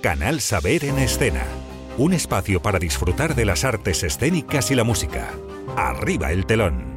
Canal Saber en Escena. Un espacio para disfrutar de las artes escénicas y la música. Arriba el telón.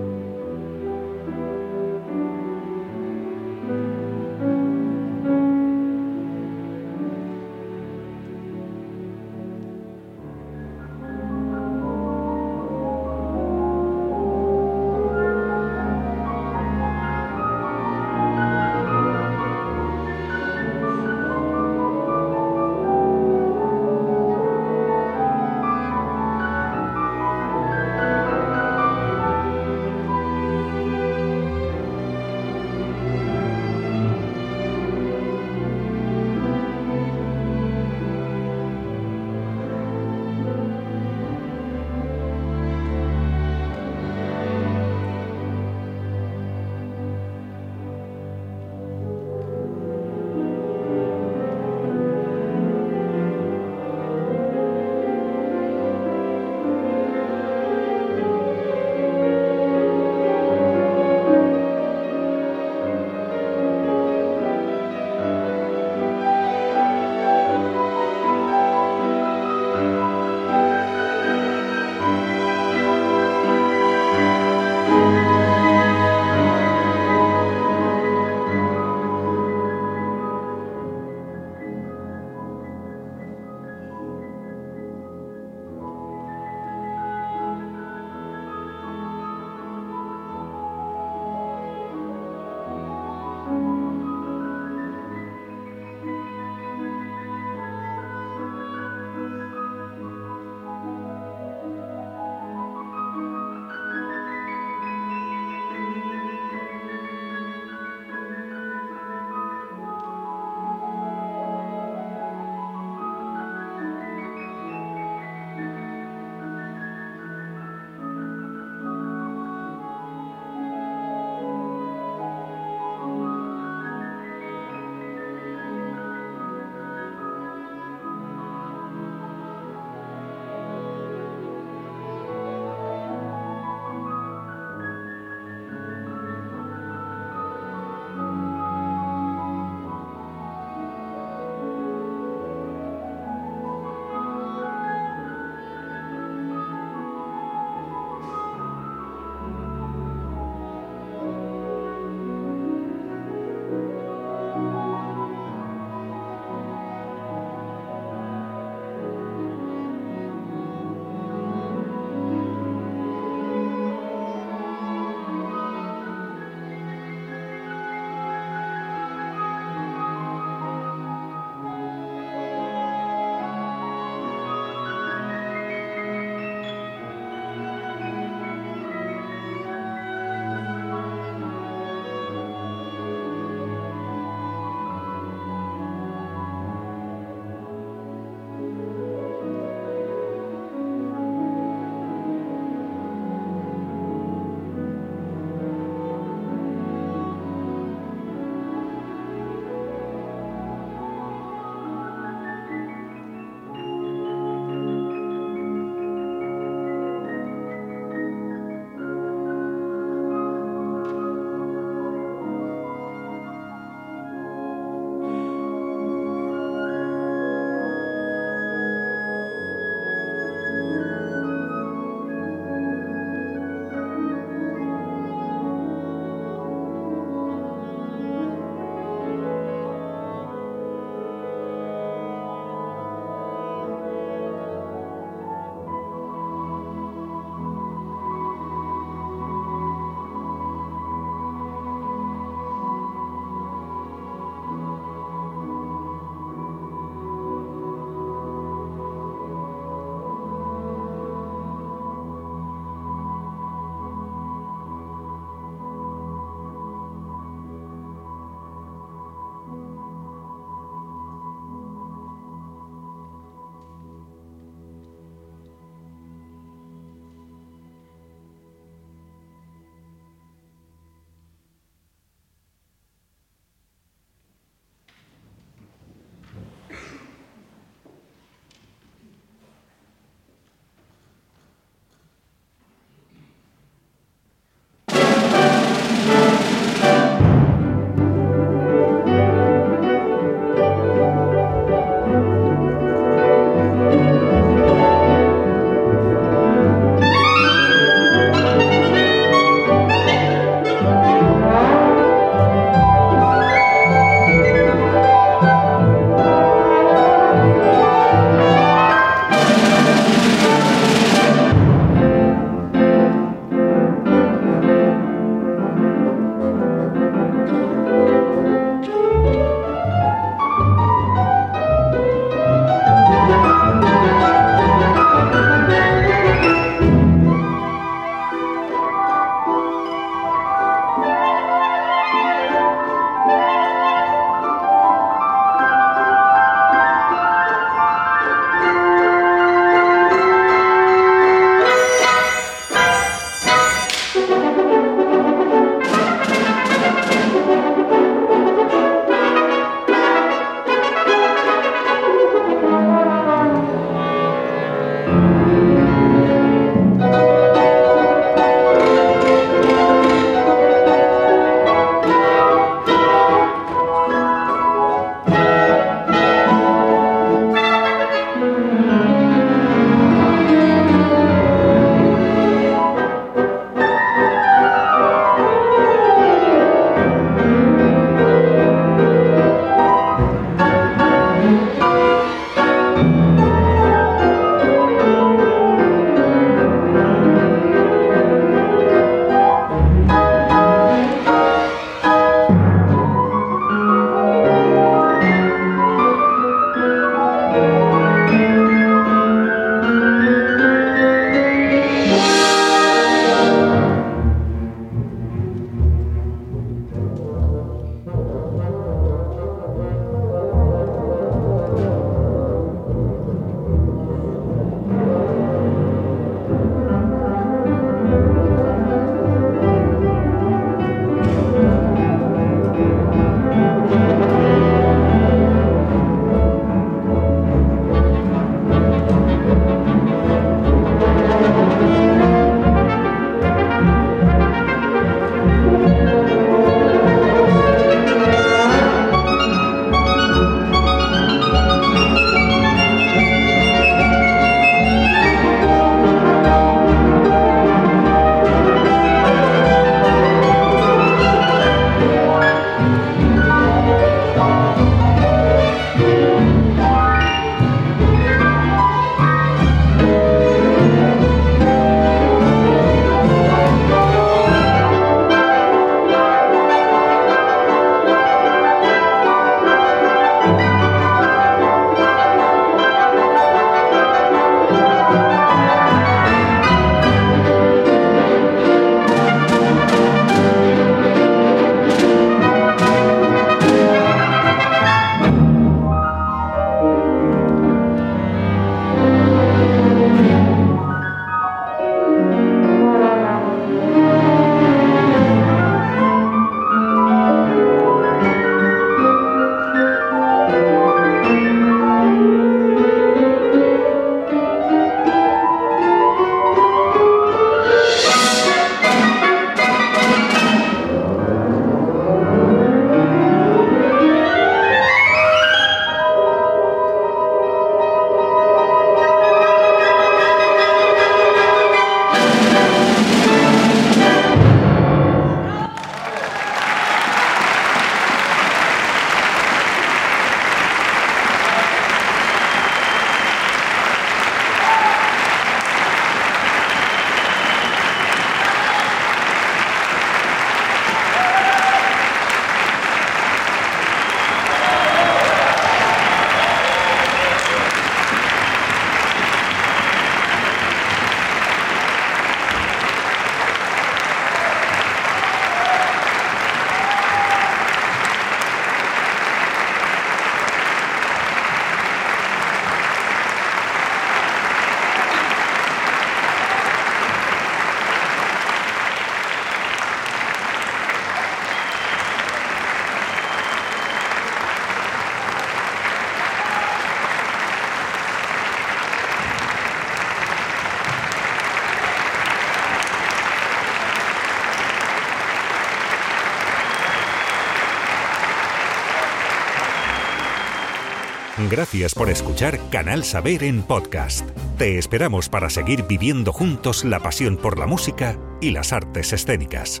Gracias por escuchar Canal Saber en podcast. Te esperamos para seguir viviendo juntos la pasión por la música y las artes escénicas.